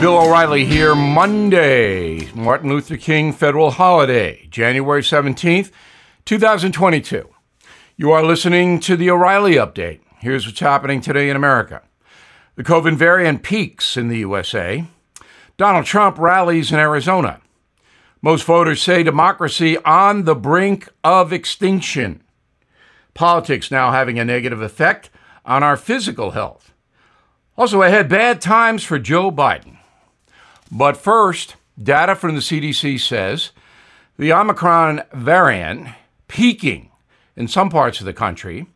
Bill O'Reilly here, Monday, Martin Luther King federal holiday, January 17th, 2022. You are listening to the O'Reilly Update. Here's what's happening today in America. The COVID variant peaks in the USA. Donald Trump rallies in Arizona. Most voters say democracy on the brink of extinction. Politics now having a negative effect on our physical health. Also ahead, bad times for Joe Biden. But first, data from the CDC says the Omicron variant peaking in some parts of the country.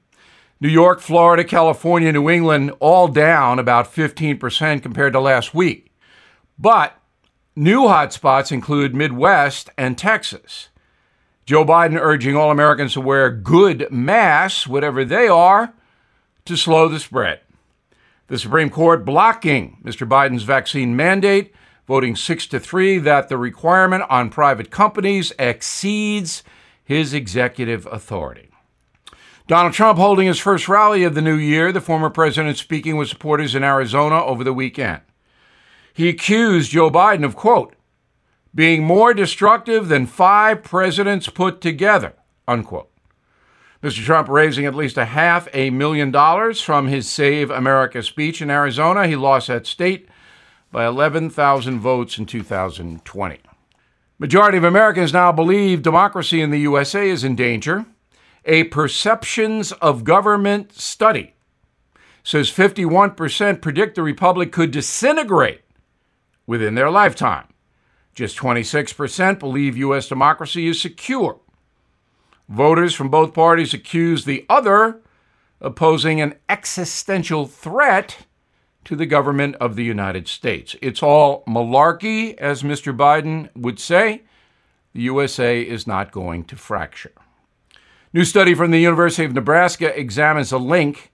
New York, Florida, California, New England, all down about 15% compared to last week. But new hotspots include Midwest and Texas. Joe Biden urging all Americans to wear good masks, whatever they are, to slow the spread. The Supreme Court blocking Mr. Biden's vaccine mandate voting 6 to 3 that the requirement on private companies exceeds his executive authority. Donald Trump holding his first rally of the new year, the former president speaking with supporters in Arizona over the weekend. He accused Joe Biden of, quote, being more destructive than five presidents put together, unquote. Mr. Trump raising at least a half a million dollars from his Save America speech in Arizona. He lost that state by 11,000 votes in 2020. Majority of Americans now believe democracy in the USA is in danger. A perceptions of government study says 51% predict the republic could disintegrate within their lifetime. Just 26% believe U.S. democracy is secure. Voters from both parties accuse the other of posing an existential threat to the government of the United States. It's all malarkey, as Mr. Biden would say. The USA is not going to fracture. New study from the University of Nebraska examines a link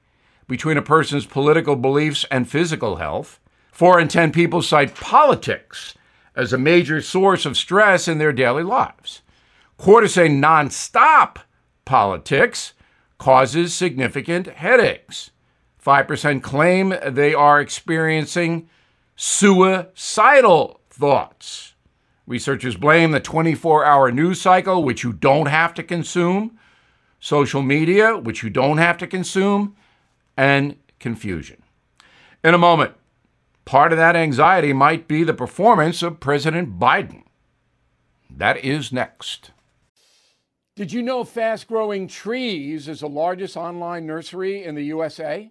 between a person's political beliefs and physical health. Four in 10 people cite politics as a major source of stress in their daily lives. Quarters say nonstop politics causes significant headaches. 5% claim they are experiencing suicidal thoughts. Researchers blame the 24 hour news cycle, which you don't have to consume, social media, which you don't have to consume, and confusion. In a moment, part of that anxiety might be the performance of President Biden. That is next. Did you know Fast Growing Trees is the largest online nursery in the USA?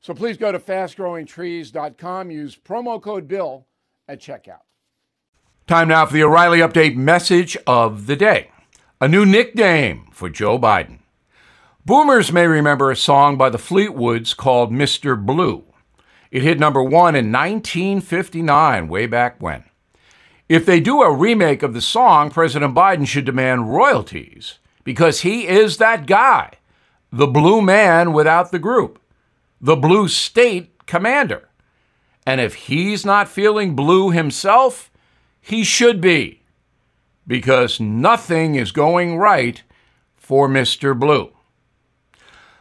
So please go to fastgrowingtrees.com, use promo code BILL at checkout. Time now for the O'Reilly Update message of the day. A new nickname for Joe Biden. Boomers may remember a song by the Fleetwoods called Mr. Blue. It hit number one in 1959, way back when. If they do a remake of the song, President Biden should demand royalties because he is that guy, the blue man without the group the blue state commander. And if he's not feeling blue himself, he should be, because nothing is going right for Mr. Blue.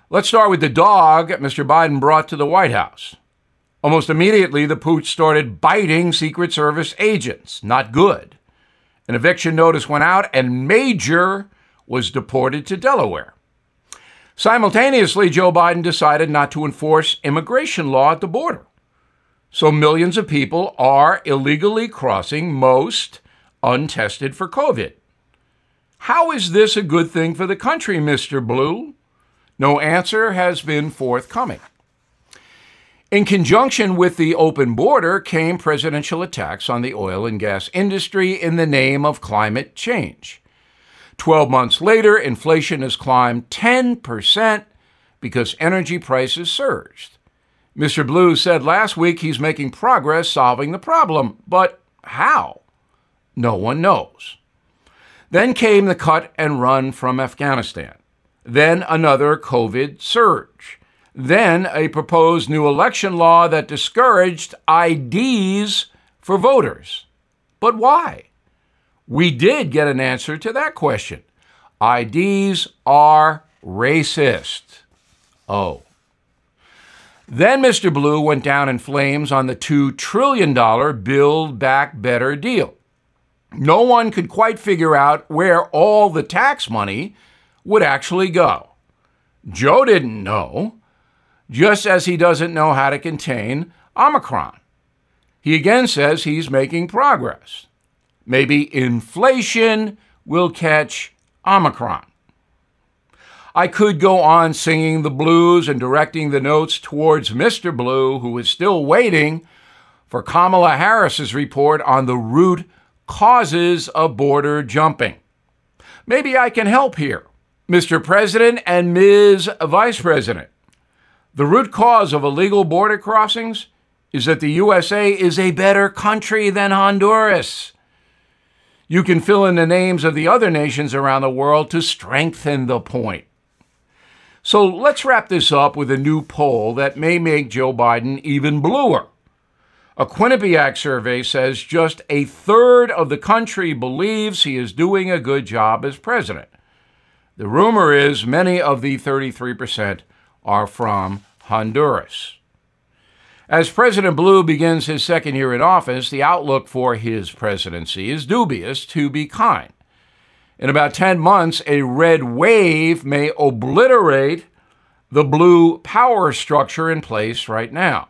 Let's start with the dog Mr. Biden brought to the White House. Almost immediately, the pooch started biting Secret Service agents. Not good. An eviction notice went out, and Major was deported to Delaware. Simultaneously, Joe Biden decided not to enforce immigration law at the border. So millions of people are illegally crossing most untested for COVID. How is this a good thing for the country, Mr. Blue? No answer has been forthcoming. In conjunction with the open border came presidential attacks on the oil and gas industry in the name of climate change. 12 months later, inflation has climbed 10% because energy prices surged. Mr. Blue said last week he's making progress solving the problem, but how? No one knows. Then came the cut and run from Afghanistan. Then another COVID surge then a proposed new election law that discouraged IDs for voters. But why? We did get an answer to that question. IDs are racist. Oh. Then Mr. Blue went down in flames on the $2 trillion Build Back Better deal. No one could quite figure out where all the tax money would actually go. Joe didn't know just as he doesn't know how to contain Omicron. He again says he's making progress. Maybe inflation will catch Omicron. I could go on singing the blues and directing the notes towards Mr. Blue, who is still waiting for Kamala Harris's report on the root causes of border jumping. Maybe I can help here, Mr. President and Ms. Vice President. The root cause of illegal border crossings is that the USA is a better country than Honduras. You can fill in the names of the other nations around the world to strengthen the point. So let's wrap this up with a new poll that may make Joe Biden even bluer. A Quinnipiac survey says just a third of the country believes he is doing a good job as president. The rumor is many of the 33% are from Honduras. As President Blue begins his second year in office, the outlook for his presidency is dubious, to be kind. In about 10 months, a red wave may obliterate the blue power structure in place right now.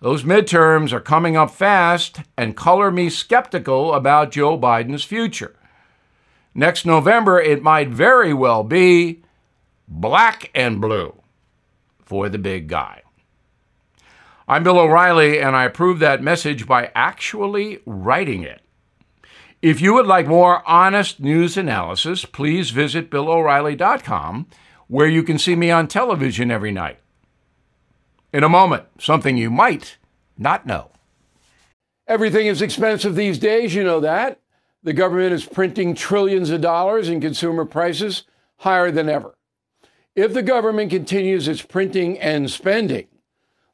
Those midterms are coming up fast and color me skeptical about Joe Biden's future. Next November, it might very well be black and blue for the big guy. I'm Bill O'Reilly, and I approve that message by actually writing it. If you would like more honest news analysis, please visit BillO'Reilly.com, where you can see me on television every night. In a moment, something you might not know. Everything is expensive these days, you know that. The government is printing trillions of dollars and consumer prices higher than ever. If the government continues its printing and spending,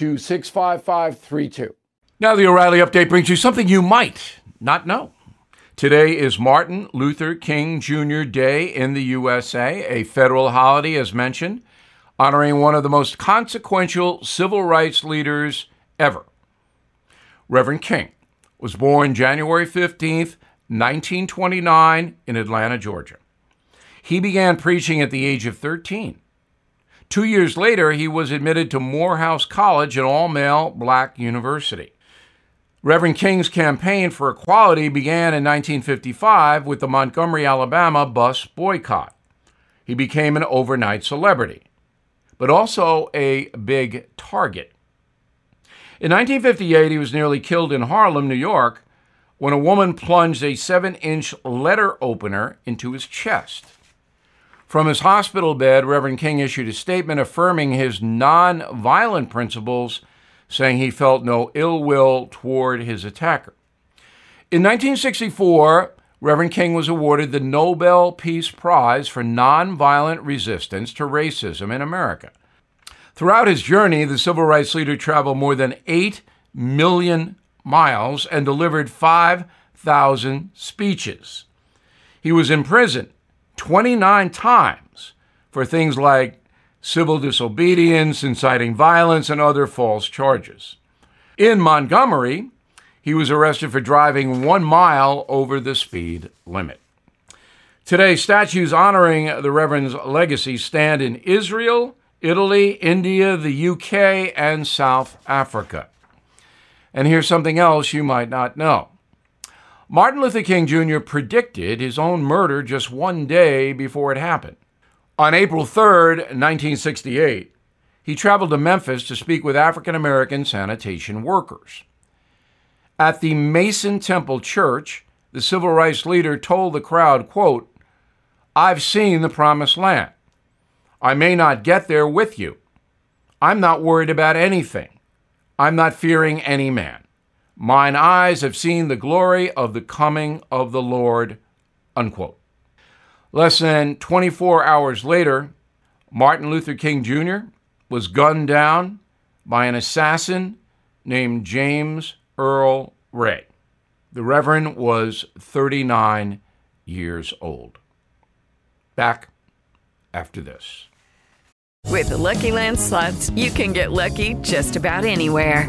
to 65532. Now, the O'Reilly Update brings you something you might not know. Today is Martin Luther King Jr. Day in the USA, a federal holiday, as mentioned, honoring one of the most consequential civil rights leaders ever. Reverend King was born January 15th, 1929, in Atlanta, Georgia. He began preaching at the age of 13. Two years later, he was admitted to Morehouse College, an all male black university. Reverend King's campaign for equality began in 1955 with the Montgomery, Alabama bus boycott. He became an overnight celebrity, but also a big target. In 1958, he was nearly killed in Harlem, New York, when a woman plunged a seven inch letter opener into his chest. From his hospital bed, Reverend King issued a statement affirming his non-violent principles, saying he felt no ill will toward his attacker. In 1964, Reverend King was awarded the Nobel Peace Prize for nonviolent resistance to racism in America. Throughout his journey, the civil rights leader traveled more than 8 million miles and delivered 5,000 speeches. He was in prison 29 times for things like civil disobedience, inciting violence, and other false charges. In Montgomery, he was arrested for driving one mile over the speed limit. Today, statues honoring the Reverend's legacy stand in Israel, Italy, India, the UK, and South Africa. And here's something else you might not know. Martin Luther King Jr. predicted his own murder just one day before it happened. On April 3, 1968, he traveled to Memphis to speak with African American sanitation workers. At the Mason Temple Church, the civil rights leader told the crowd, quote, I've seen the promised land. I may not get there with you. I'm not worried about anything. I'm not fearing any man. Mine eyes have seen the glory of the coming of the Lord. Unquote. Less than 24 hours later, Martin Luther King Jr. was gunned down by an assassin named James Earl Ray. The Reverend was 39 years old. Back after this. With the Lucky Land slots, you can get lucky just about anywhere.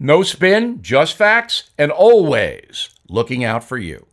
No spin, just facts, and always looking out for you.